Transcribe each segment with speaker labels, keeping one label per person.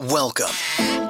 Speaker 1: Welcome.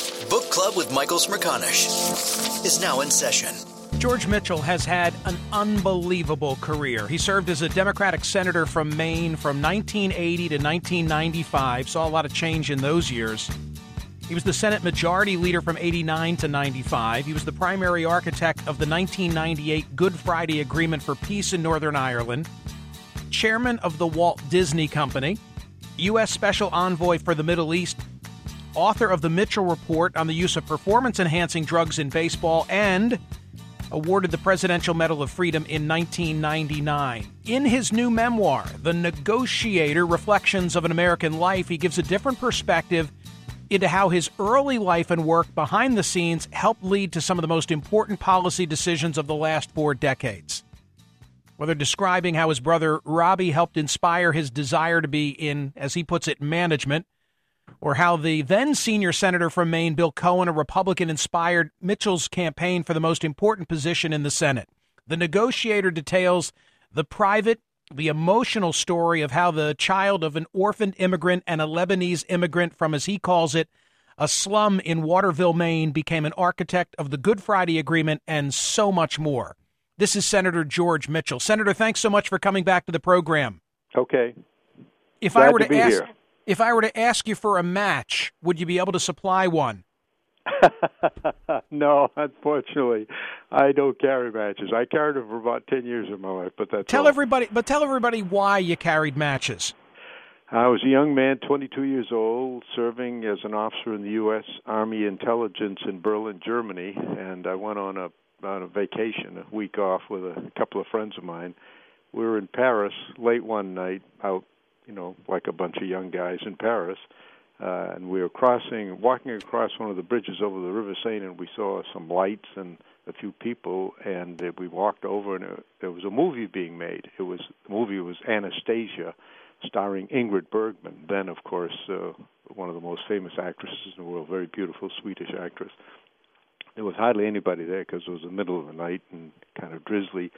Speaker 1: Book Club with Michael Smerconish is now in session.
Speaker 2: George Mitchell has had an unbelievable career. He served as a Democratic senator from Maine from 1980 to 1995, saw a lot of change in those years. He was the Senate Majority Leader from 89 to 95. He was the primary architect of the 1998 Good Friday Agreement for Peace in Northern Ireland, chairman of the Walt Disney Company, U.S. Special Envoy for the Middle East author of the Mitchell Report on the use of performance enhancing drugs in baseball, and awarded the Presidential Medal of Freedom in 1999. In his new memoir, The Negotiator Reflections of an American Life, he gives a different perspective into how his early life and work behind the scenes helped lead to some of the most important policy decisions of the last four decades. Whether describing how his brother Robbie helped inspire his desire to be in, as he puts it, management, or how the then senior senator from Maine, Bill Cohen, a Republican, inspired Mitchell's campaign for the most important position in the Senate. The negotiator details the private, the emotional story of how the child of an orphaned immigrant and a Lebanese immigrant from, as he calls it, a slum in Waterville, Maine, became an architect of the Good Friday Agreement and so much more. This is Senator George Mitchell. Senator, thanks so much for coming back to the program.
Speaker 3: Okay.
Speaker 2: If
Speaker 3: Glad
Speaker 2: I were
Speaker 3: to
Speaker 2: to,
Speaker 3: be
Speaker 2: ask,
Speaker 3: here.
Speaker 2: If I were to ask you for a match, would you be able to supply one?
Speaker 3: no, unfortunately, I don't carry matches. I carried them for about ten years of my life, but that's
Speaker 2: Tell
Speaker 3: all.
Speaker 2: everybody, but tell everybody why you carried matches.
Speaker 3: I was a young man, 22 years old, serving as an officer in the U.S. Army Intelligence in Berlin, Germany, and I went on a on a vacation, a week off with a couple of friends of mine. We were in Paris late one night, out, you know, like a bunch of young guys in Paris, uh, and we were crossing, walking across one of the bridges over the River Seine, and we saw some lights and a few people, and uh, we walked over, and there was a movie being made. It was the movie was Anastasia, starring Ingrid Bergman, then, of course, uh, one of the most famous actresses in the world, very beautiful Swedish actress. There was hardly anybody there because it was the middle of the night and kind of drizzly.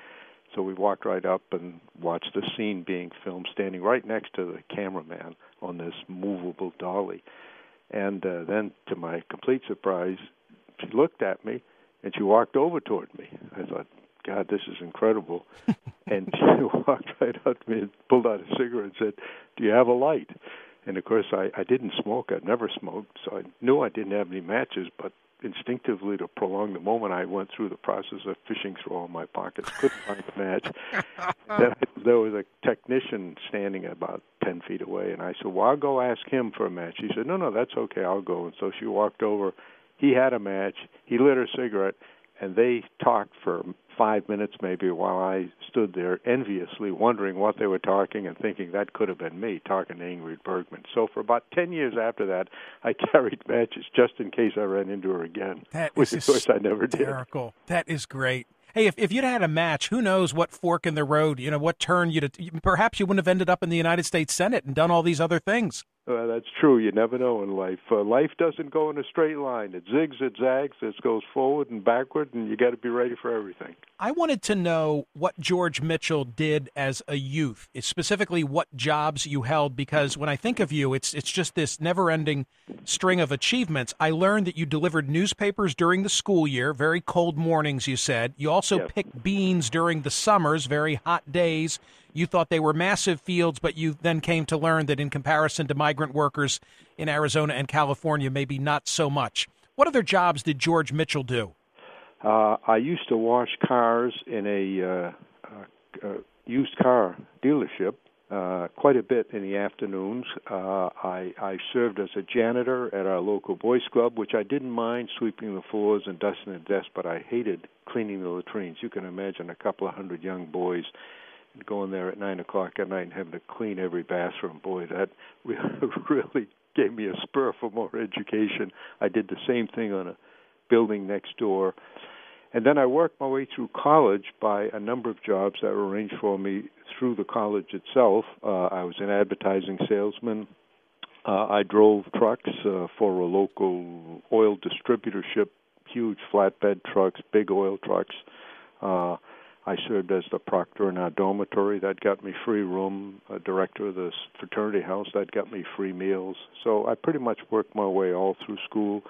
Speaker 3: So we walked right up and watched the scene being filmed, standing right next to the cameraman on this movable dolly. And uh, then, to my complete surprise, she looked at me and she walked over toward me. I thought, God, this is incredible. and she walked right up to me and pulled out a cigarette and said, Do you have a light? And of course, I, I didn't smoke. I'd never smoked, so I knew I didn't have any matches. But instinctively, to prolong the moment, I went through the process of fishing through all my pockets. Couldn't find a match. then there was a technician standing about ten feet away, and I said, "Well, I'll go ask him for a match." He said, "No, no, that's okay. I'll go." And so she walked over. He had a match. He lit her cigarette, and they talked for five minutes maybe while I stood there enviously wondering what they were talking and thinking that could have been me talking to Ingrid Bergman. So for about 10 years after that, I carried matches just in case I ran into her again,
Speaker 2: that
Speaker 3: which of course I never did.
Speaker 2: That is great. Hey, if, if you'd had a match, who knows what fork in the road, you know, what turn you'd perhaps you wouldn't have ended up in the United States Senate and done all these other things.
Speaker 3: Well, that's true. You never know in life. Uh, life doesn't go in a straight line. It zigs, it zags, it goes forward and backward, and you got to be ready for everything.
Speaker 2: I wanted to know what George Mitchell did as a youth, specifically what jobs you held, because when I think of you, it's it's just this never-ending string of achievements. I learned that you delivered newspapers during the school year, very cold mornings. You said you also
Speaker 3: yes.
Speaker 2: picked beans during the summers, very hot days. You thought they were massive fields, but you then came to learn that in comparison to migrant workers in Arizona and California, maybe not so much. What other jobs did George Mitchell do?
Speaker 3: Uh, I used to wash cars in a uh, uh, uh used car dealership uh, quite a bit in the afternoons. Uh, I, I served as a janitor at our local boys club, which I didn't mind sweeping the floors and dusting the desks, but I hated cleaning the latrines. You can imagine a couple of hundred young boys going there at nine o'clock at night and having to clean every bathroom. Boy, that really gave me a spur for more education. I did the same thing on a building next door. And then I worked my way through college by a number of jobs that were arranged for me through the college itself. Uh, I was an advertising salesman. Uh, I drove trucks uh, for a local oil distributorship, huge flatbed trucks, big oil trucks. Uh, I served as the proctor in our dormitory. That got me free room. A director of the fraternity house. That got me free meals. So I pretty much worked my way all through school.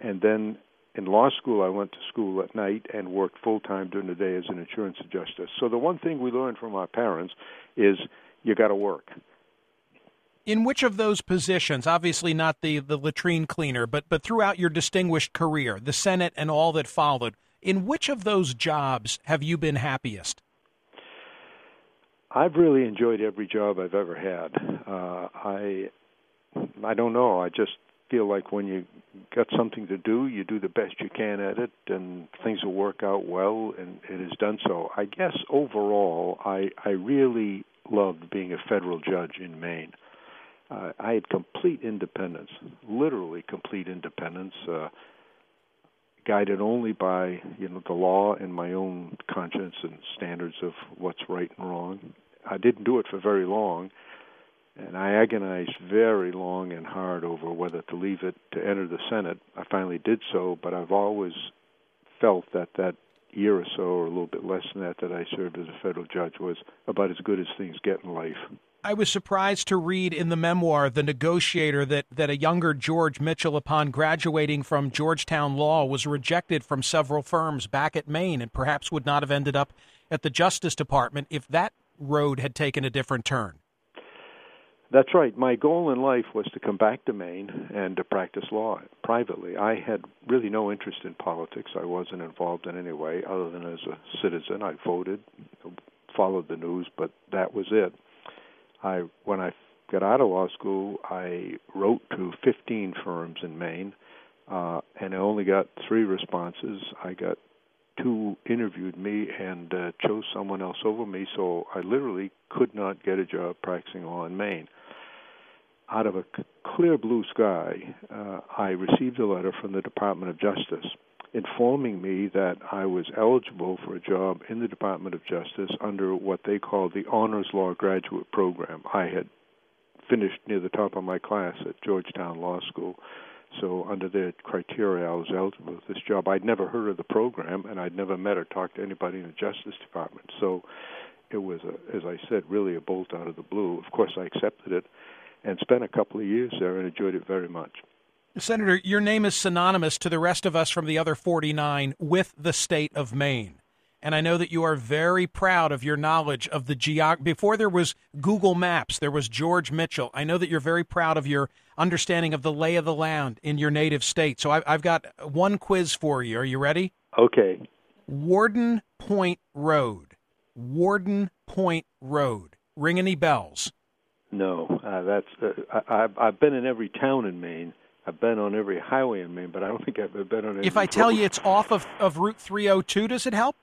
Speaker 3: And then in law school, I went to school at night and worked full time during the day as an insurance adjuster. So the one thing we learned from our parents is you got to work.
Speaker 2: In which of those positions, obviously not the, the latrine cleaner, but but throughout your distinguished career, the Senate and all that followed, in which of those jobs have you been happiest?
Speaker 3: I've really enjoyed every job I've ever had. Uh, I I don't know. I just feel like when you got something to do, you do the best you can at it, and things will work out well, and it has done so. I guess overall, I I really loved being a federal judge in Maine. Uh, I had complete independence, literally complete independence. Uh, guided only by you know the law and my own conscience and standards of what's right and wrong. I didn't do it for very long, and I agonized very long and hard over whether to leave it to enter the Senate. I finally did so, but I've always felt that that year or so, or a little bit less than that, that I served as a federal judge was about as good as things get in life.
Speaker 2: I was surprised to read in the memoir, The Negotiator, that, that a younger George Mitchell, upon graduating from Georgetown Law, was rejected from several firms back at Maine and perhaps would not have ended up at the Justice Department if that road had taken a different turn.
Speaker 3: That's right. My goal in life was to come back to Maine and to practice law privately. I had really no interest in politics. I wasn't involved in any way other than as a citizen. I voted, followed the news, but that was it. I when I got out of law school, I wrote to 15 firms in Maine, uh, and I only got three responses. I got two interviewed me and uh, chose someone else over me, so I literally could not get a job practicing law in Maine. Out of a clear blue sky, uh, I received a letter from the Department of Justice informing me that I was eligible for a job in the Department of Justice under what they called the Honors Law Graduate Program. I had finished near the top of my class at Georgetown Law School. So under their criteria, I was eligible for this job. I'd never heard of the program, and I'd never met or talked to anybody in the Justice Department. So it was, a, as I said, really a bolt out of the blue. Of course, I accepted it and spent a couple of years there and enjoyed it very much.
Speaker 2: Senator, your name is synonymous to the rest of us from the other 49 with the state of Maine. And I know that you are very proud of your knowledge of the geog. Before there was Google Maps, there was George Mitchell. I know that you're very proud of your understanding of the lay of the land in your native state. So I, I've got one quiz for you. Are you ready?
Speaker 3: Okay.
Speaker 2: Warden Point Road. Warden Point Road. Ring any bells?
Speaker 3: No, uh, that's uh, I, I've I've been in every town in Maine. I've been on every highway in Maine, but I don't think I've been on.
Speaker 2: If I tell you it's off of, of Route 302, does it help?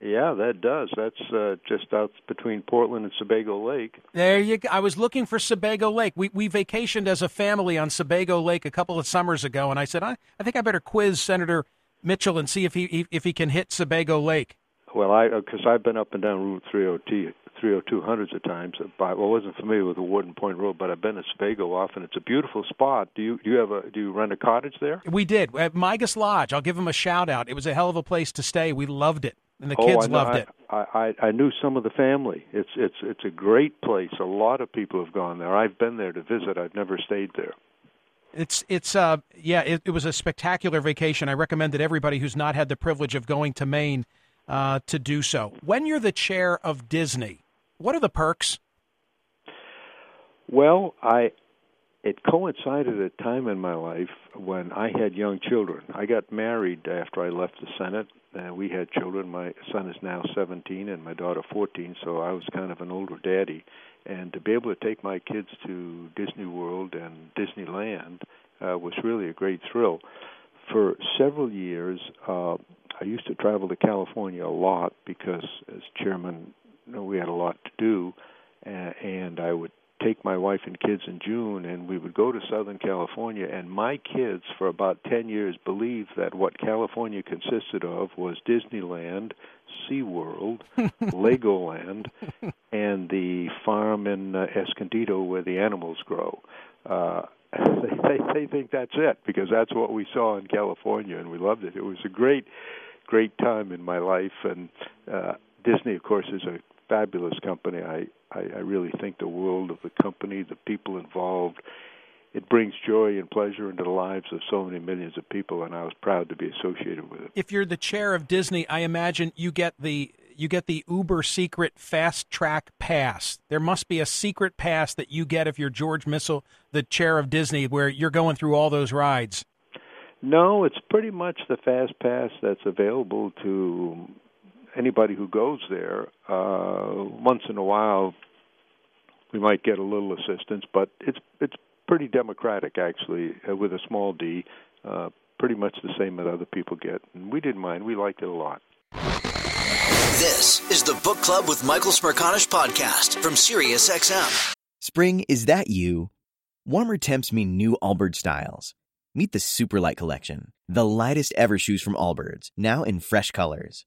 Speaker 3: Yeah, that does. That's uh, just out between Portland and Sebago Lake.
Speaker 2: There you go. I was looking for Sebago Lake. We we vacationed as a family on Sebago Lake a couple of summers ago, and I said I, I think I better quiz Senator Mitchell and see if he if he can hit Sebago Lake.
Speaker 3: Well, I because I've been up and down Route 302 302 hundreds of times. But I wasn't familiar with the Warden Point Road, but I've been to Sebago often. It's a beautiful spot. Do you do you have a do you rent a cottage there?
Speaker 2: We did at Migis Lodge. I'll give them a shout out. It was a hell of a place to stay. We loved it, and the
Speaker 3: oh,
Speaker 2: kids
Speaker 3: I
Speaker 2: loved it.
Speaker 3: I, I I knew some of the family. It's it's it's a great place. A lot of people have gone there. I've been there to visit. I've never stayed there.
Speaker 2: It's it's uh yeah it, it was a spectacular vacation. I recommend that everybody who's not had the privilege of going to Maine uh, to do so. When you're the chair of Disney, what are the perks?
Speaker 3: Well, I it coincided a time in my life when I had young children. I got married after I left the Senate. and we had children. My son is now 17 and my daughter 14, so I was kind of an older daddy. And to be able to take my kids to Disney World and Disneyland uh, was really a great thrill. For several years, uh, I used to travel to California a lot because, as chairman we had a lot to do, and, and I would take my wife and kids in June, and we would go to Southern California. And my kids, for about ten years, believed that what California consisted of was Disneyland, SeaWorld, Legoland, and the farm in uh, Escondido where the animals grow. Uh, they, they think that's it because that's what we saw in California, and we loved it. It was a great, great time in my life, and uh, Disney, of course, is a fabulous company. I, I I really think the world of the company, the people involved, it brings joy and pleasure into the lives of so many millions of people, and I was proud to be associated with it.
Speaker 2: If you're the chair of Disney, I imagine you get the you get the uber secret fast track pass. There must be a secret pass that you get if you're George Mitchell, the chair of Disney, where you're going through all those rides.
Speaker 3: No, it's pretty much the fast pass that's available to anybody who goes there. Uh, once in a while, we might get a little assistance, but it's it's pretty democratic actually, uh, with a small d. Uh, pretty much the same that other people get, and we didn't mind. We liked it a lot.
Speaker 1: This is the Book Club with Michael Smerconish podcast from SiriusXM.
Speaker 4: Spring, is that you? Warmer temps mean new Allbirds styles. Meet the Superlight Collection, the lightest ever shoes from Allbirds, now in fresh colors.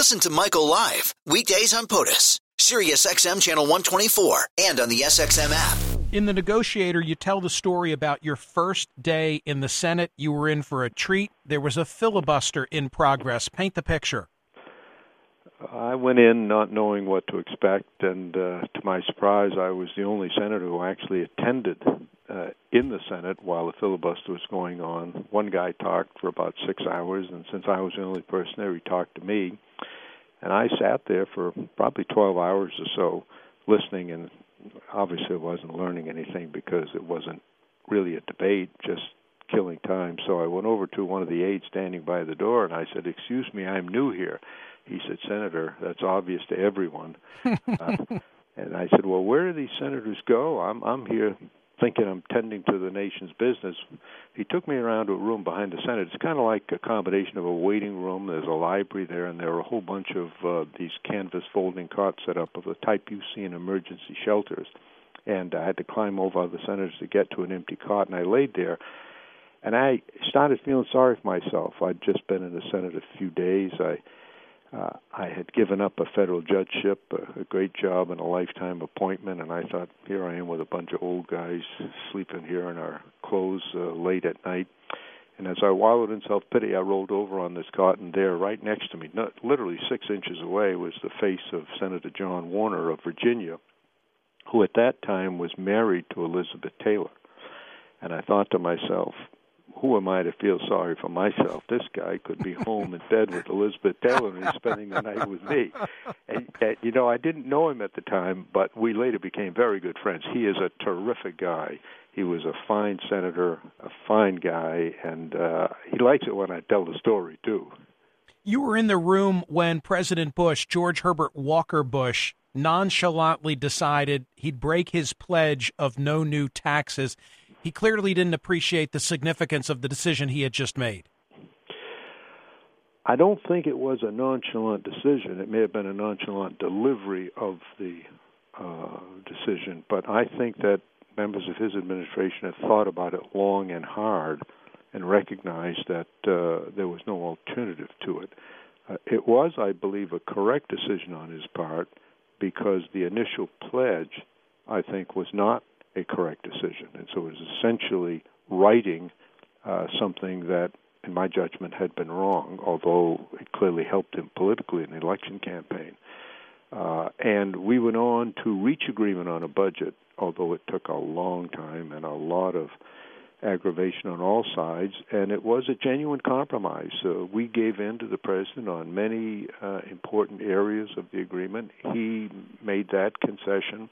Speaker 1: Listen to Michael live weekdays on POTUS, Sirius XM channel 124, and on the SXM app.
Speaker 2: In The Negotiator, you tell the story about your first day in the Senate. You were in for a treat. There was a filibuster in progress. Paint the picture.
Speaker 3: I went in not knowing what to expect, and uh, to my surprise, I was the only senator who actually attended uh, in the Senate while the filibuster was going on. One guy talked for about six hours, and since I was the only person there, he talked to me. And I sat there for probably 12 hours or so listening, and obviously I wasn't learning anything because it wasn't really a debate, just killing time. So I went over to one of the aides standing by the door, and I said, Excuse me, I'm new here. He said, Senator, that's obvious to everyone. uh, and I said, Well, where do these senators go? I'm I'm here thinking I'm tending to the nation's business. He took me around to a room behind the Senate. It's kind of like a combination of a waiting room. There's a library there, and there are a whole bunch of uh, these canvas folding cots set up of the type you see in emergency shelters. And I had to climb over other senators to get to an empty cot, and I laid there. And I started feeling sorry for myself. I'd just been in the Senate a few days. I uh, I had given up a federal judgeship, a, a great job, and a lifetime appointment, and I thought, here I am with a bunch of old guys sleeping here in our clothes uh, late at night. And as I wallowed in self pity, I rolled over on this cot, and there, right next to me, not, literally six inches away, was the face of Senator John Warner of Virginia, who at that time was married to Elizabeth Taylor. And I thought to myself, who am I to feel sorry for myself? This guy could be home in bed with Elizabeth Taylor and spending the night with me. And, and you know, I didn't know him at the time, but we later became very good friends. He is a terrific guy. He was a fine senator, a fine guy, and uh, he likes it when I tell the story too.
Speaker 2: You were in the room when President Bush, George Herbert Walker Bush, nonchalantly decided he'd break his pledge of no new taxes he clearly didn't appreciate the significance of the decision he had just made.
Speaker 3: I don't think it was a nonchalant decision. It may have been a nonchalant delivery of the uh, decision, but I think that members of his administration have thought about it long and hard and recognized that uh, there was no alternative to it. Uh, it was, I believe, a correct decision on his part because the initial pledge, I think, was not a correct decision. And so it was essentially writing uh, something that, in my judgment, had been wrong, although it clearly helped him politically in the election campaign. Uh, and we went on to reach agreement on a budget, although it took a long time and a lot of aggravation on all sides, and it was a genuine compromise. So we gave in to the president on many uh, important areas of the agreement. He made that concession.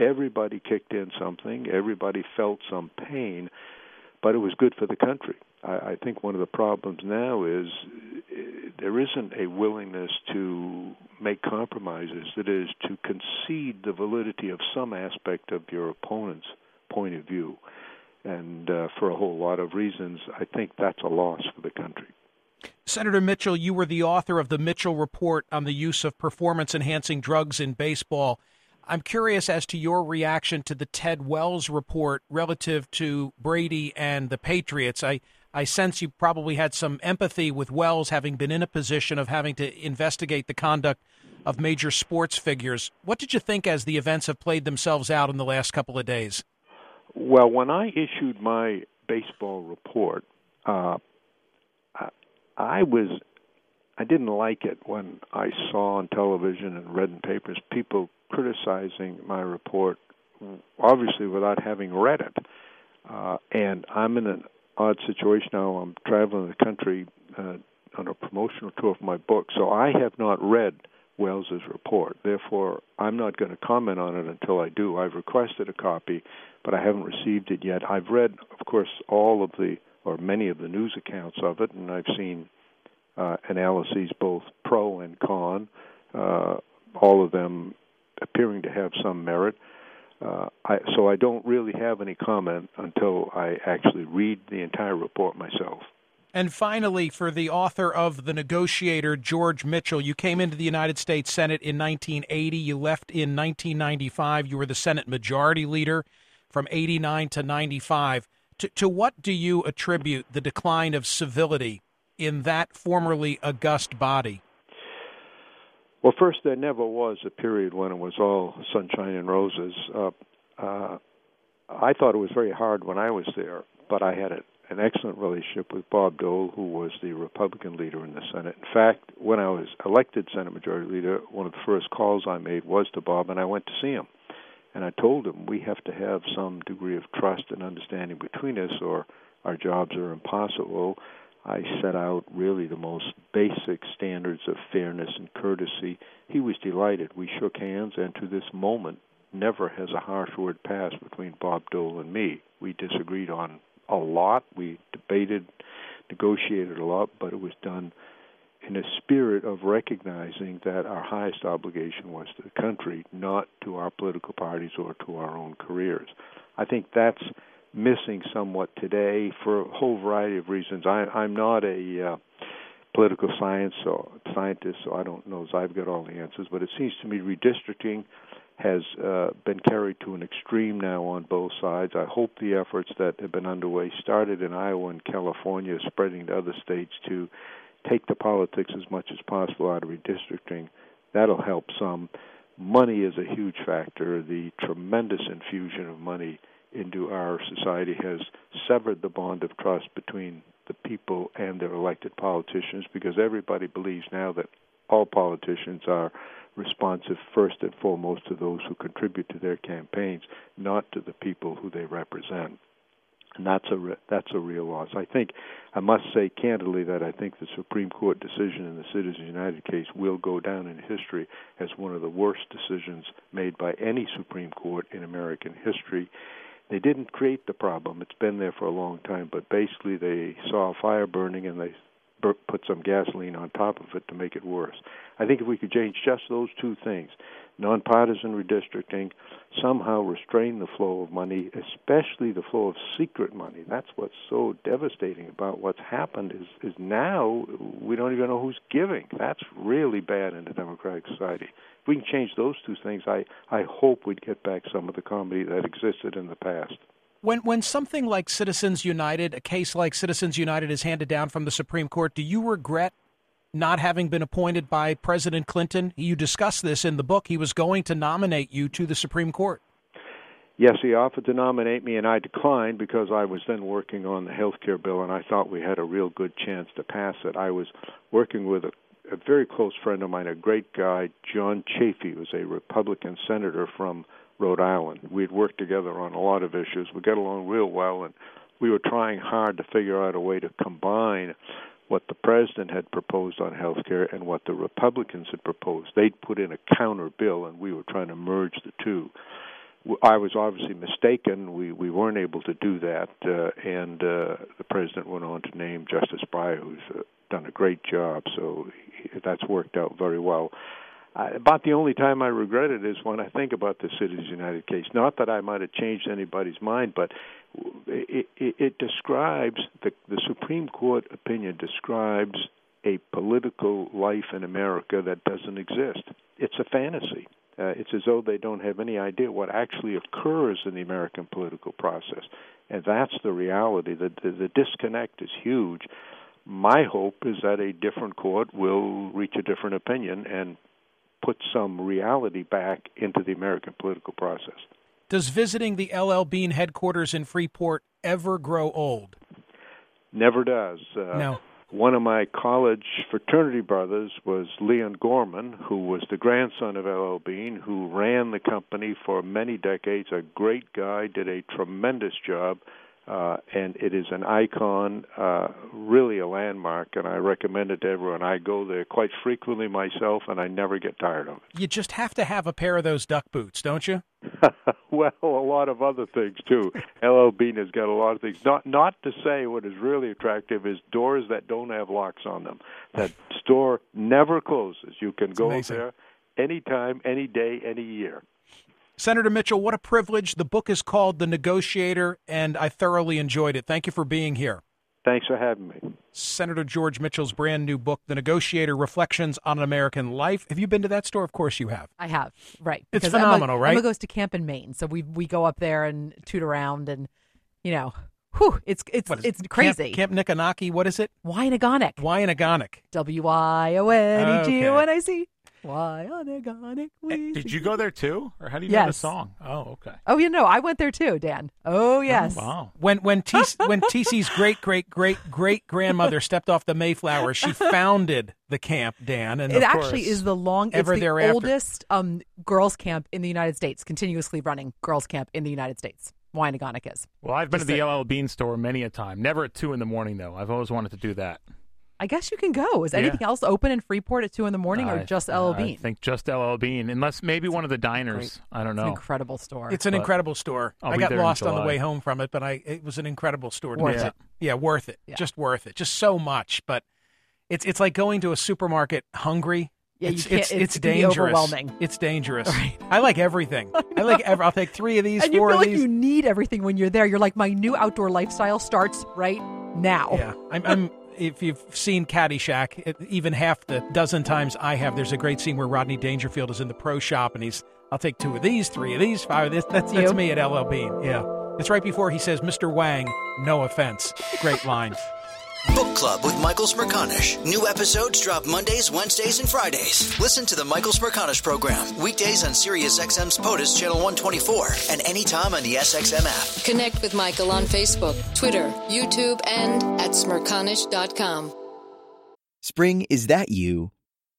Speaker 3: Everybody kicked in something. Everybody felt some pain, but it was good for the country. I, I think one of the problems now is uh, there isn't a willingness to make compromises. That is, to concede the validity of some aspect of your opponent's point of view. And uh, for a whole lot of reasons, I think that's a loss for the country.
Speaker 2: Senator Mitchell, you were the author of the Mitchell Report on the use of performance enhancing drugs in baseball. I'm curious as to your reaction to the Ted Wells report relative to Brady and the Patriots. I, I sense you probably had some empathy with Wells having been in a position of having to investigate the conduct of major sports figures. What did you think as the events have played themselves out in the last couple of days?
Speaker 3: Well, when I issued my baseball report, uh, I, I was I didn't like it when I saw on television and read in papers people criticizing my report, obviously without having read it. Uh, and I'm in an odd situation now. I'm traveling the country uh, on a promotional tour of my book, so I have not read Wells's report. Therefore, I'm not going to comment on it until I do. I've requested a copy, but I haven't received it yet. I've read, of course, all of the or many of the news accounts of it, and I've seen uh, analyses both pro and con, uh, all of them appearing to have some merit. Uh, I, so I don't really have any comment until I actually read the entire report myself.
Speaker 2: And finally, for the author of The Negotiator, George Mitchell, you came into the United States Senate in 1980. You left in 1995. You were the Senate Majority Leader from 89 to 95. To, to what do you attribute the decline of civility in that formerly august body?
Speaker 3: Well, first, there never was a period when it was all sunshine and roses. Uh, uh, I thought it was very hard when I was there, but I had a an excellent relationship with Bob Dole, who was the Republican leader in the Senate. In fact, when I was elected Senate Majority Leader, one of the first calls I made was to Bob, and I went to see him. And I told him we have to have some degree of trust and understanding between us, or our jobs are impossible. I set out really the most basic standards of fairness and courtesy. He was delighted. We shook hands, and to this moment, never has a harsh word passed between Bob Dole and me. We disagreed on a lot. We debated, negotiated a lot, but it was done in a spirit of recognizing that our highest obligation was to the country, not to our political parties or to our own careers. I think that's missing somewhat today for a whole variety of reasons. I, I'm not a uh, political science or scientist, so I don't know as I've got all the answers. But it seems to me redistricting has uh, been carried to an extreme now on both sides. I hope the efforts that have been underway, started in Iowa and California, spreading to other states to take the politics as much as possible out of redistricting. That'll help some. Money is a huge factor. The tremendous infusion of money into our society has severed the bond of trust between the people and their elected politicians because everybody believes now that all politicians are responsive first and foremost to those who contribute to their campaigns, not to the people who they represent. And that's a re- that's a real loss. I think I must say candidly that I think the Supreme Court decision in the Citizens United case will go down in history as one of the worst decisions made by any Supreme Court in American history. They didn't create the problem; it's been there for a long time. But basically, they saw a fire burning and they put some gasoline on top of it to make it worse. I think if we could change just those two things, nonpartisan redistricting, somehow restrain the flow of money, especially the flow of secret money. That's what's so devastating about what's happened is is now we don't even know who's giving. That's really bad in a democratic society. If we can change those two things, I I hope we'd get back some of the comity that existed in the past.
Speaker 2: When when something like Citizens United, a case like Citizens United is handed down from the Supreme Court, do you regret not having been appointed by President Clinton? You discuss this in the book. He was going to nominate you to the Supreme Court.
Speaker 3: Yes, he offered to nominate me, and I declined because I was then working on the health care bill, and I thought we had a real good chance to pass it. I was working with a, a very close friend of mine, a great guy, John Chafee, was a Republican senator from Rhode Island. We had worked together on a lot of issues. We got along real well, and we were trying hard to figure out a way to combine what the president had proposed on health care and what the Republicans had proposed. They'd put in a counter bill, and we were trying to merge the two. I was obviously mistaken. We we weren't able to do that, uh, and uh, the president went on to name Justice Breyer, who's uh, done a great job. So that's worked out very well. Uh, about the only time I regret it is when I think about the Citizens United case. Not that I might have changed anybody's mind, but it, it, it describes the, the Supreme Court opinion describes a political life in America that doesn't exist. It's a fantasy. Uh, it's as though they don't have any idea what actually occurs in the American political process, and that's the reality. The, the, the disconnect is huge. My hope is that a different court will reach a different opinion and put some reality back into the American political process.
Speaker 2: Does visiting the LL Bean headquarters in Freeport ever grow old?
Speaker 3: Never does. Uh,
Speaker 2: no.
Speaker 3: One of my college fraternity brothers was Leon Gorman, who was the grandson of LL Bean, who ran the company for many decades. A great guy, did a tremendous job uh, and it is an icon, uh, really a landmark, and I recommend it to everyone. I go there quite frequently myself, and I never get tired of it.
Speaker 2: You just have to have a pair of those duck boots, don't you?
Speaker 3: well, a lot of other things too. LL Bean has got a lot of things. Not not to say what is really attractive is doors that don't have locks on them. That store never closes. You can
Speaker 2: it's
Speaker 3: go
Speaker 2: amazing.
Speaker 3: there anytime, any day, any year.
Speaker 2: Senator Mitchell, what a privilege. The book is called The Negotiator, and I thoroughly enjoyed it. Thank you for being here.
Speaker 3: Thanks for having me.
Speaker 2: Senator George Mitchell's brand new book, The Negotiator Reflections on an American Life. Have you been to that store? Of course you have.
Speaker 5: I have, right.
Speaker 2: It's
Speaker 5: because
Speaker 2: phenomenal,
Speaker 5: Emma,
Speaker 2: right?
Speaker 5: Emma goes to camp in Maine, so we we go up there and toot around and, you know, whew, it's it's
Speaker 2: What is
Speaker 5: it's crazy.
Speaker 2: Camp, Camp Nicanaki, what is it?
Speaker 5: Wyonegonic.
Speaker 2: Wyonegonic.
Speaker 5: W-Y-O-N-E-G-O-N-I-C. Wyonegonic. we
Speaker 6: Did you go there too, or how do you know the song? Oh, okay.
Speaker 5: Oh, you know, I went there too, Dan. Oh, yes.
Speaker 6: Oh, wow.
Speaker 2: When when T- when TC's great great great great grandmother stepped off the Mayflower, she founded the camp, Dan, and
Speaker 5: It
Speaker 2: of
Speaker 5: actually
Speaker 2: course,
Speaker 5: is the long, it's
Speaker 2: ever
Speaker 5: the
Speaker 2: thereafter.
Speaker 5: oldest um, girls' camp in the United States, continuously running girls' camp in the United States. Wyonegonic is.
Speaker 6: Well, I've been
Speaker 5: Just
Speaker 6: to the LL Bean store many a time. Never at two in the morning though. I've always wanted to do that.
Speaker 5: I guess you can go. Is
Speaker 6: Yeah.
Speaker 5: anything else open in Freeport at two in the morning, or
Speaker 6: I-
Speaker 5: just LL Bean?
Speaker 6: I think just LL Bean, unless maybe one of the diners.
Speaker 2: Great.
Speaker 6: I don't
Speaker 5: It's an
Speaker 6: know.
Speaker 5: incredible store.
Speaker 2: It's an
Speaker 6: But
Speaker 2: incredible store.
Speaker 6: I'll
Speaker 2: I got lost on the way home from it, but I it was an incredible store to
Speaker 5: Worth
Speaker 2: visit.
Speaker 5: it.
Speaker 2: Yeah, worth it.
Speaker 5: Yeah.
Speaker 2: Just worth it. Just so much, but it's it's like going to a supermarket hungry.
Speaker 5: Yeah, you
Speaker 2: it's,
Speaker 5: can't-
Speaker 2: it's,
Speaker 5: it's-
Speaker 2: it's
Speaker 5: it can be
Speaker 2: dangerous.
Speaker 5: overwhelming.
Speaker 2: It's dangerous.
Speaker 5: Right.
Speaker 2: I like everything. I like every. I'll take three of these,
Speaker 5: and you
Speaker 2: four
Speaker 5: feel
Speaker 2: of
Speaker 5: like
Speaker 2: these.
Speaker 5: you need everything when you're there. You're like, my new outdoor lifestyle starts right now.
Speaker 2: Yeah, I'm. I'm if you've seen Caddyshack, it, even half the dozen times I have, there's a great scene where Rodney Dangerfield is in the pro shop and he's, I'll take two of these, three of these, five of this. That's that's me at LL Bean. Yeah, it's right before he says, "Mr. Wang, no offense." Great line.
Speaker 1: Book Club with Michael Smerconish. New episodes drop Mondays, Wednesdays, and Fridays. Listen to the Michael Smerconish program weekdays on SiriusXM's POTUS Channel 124 and anytime on the SXM app.
Speaker 7: Connect with Michael on Facebook, Twitter, YouTube, and at smerconish.com.
Speaker 4: Spring, is that you?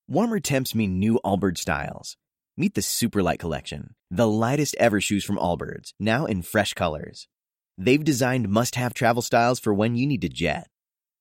Speaker 4: Warmer temps mean new Allbirds styles. Meet the Superlight Collection, the lightest ever shoes from Allbirds, now in fresh colors. They've designed must have travel styles for when you need to jet.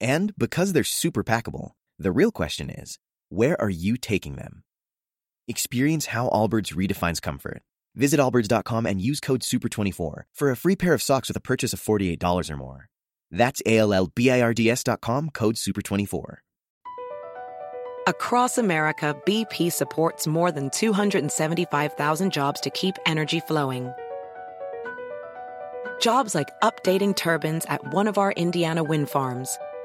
Speaker 4: And because they're super packable, the real question is where are you taking them? Experience how Allbirds redefines comfort. Visit allbirds.com and use code SUPER24 for a free pair of socks with a purchase of $48 or more. That's A L L B I R D S.com, code SUPER24.
Speaker 8: Across America, BP supports more than 275,000 jobs to keep energy flowing. Jobs like updating turbines at one of our Indiana wind farms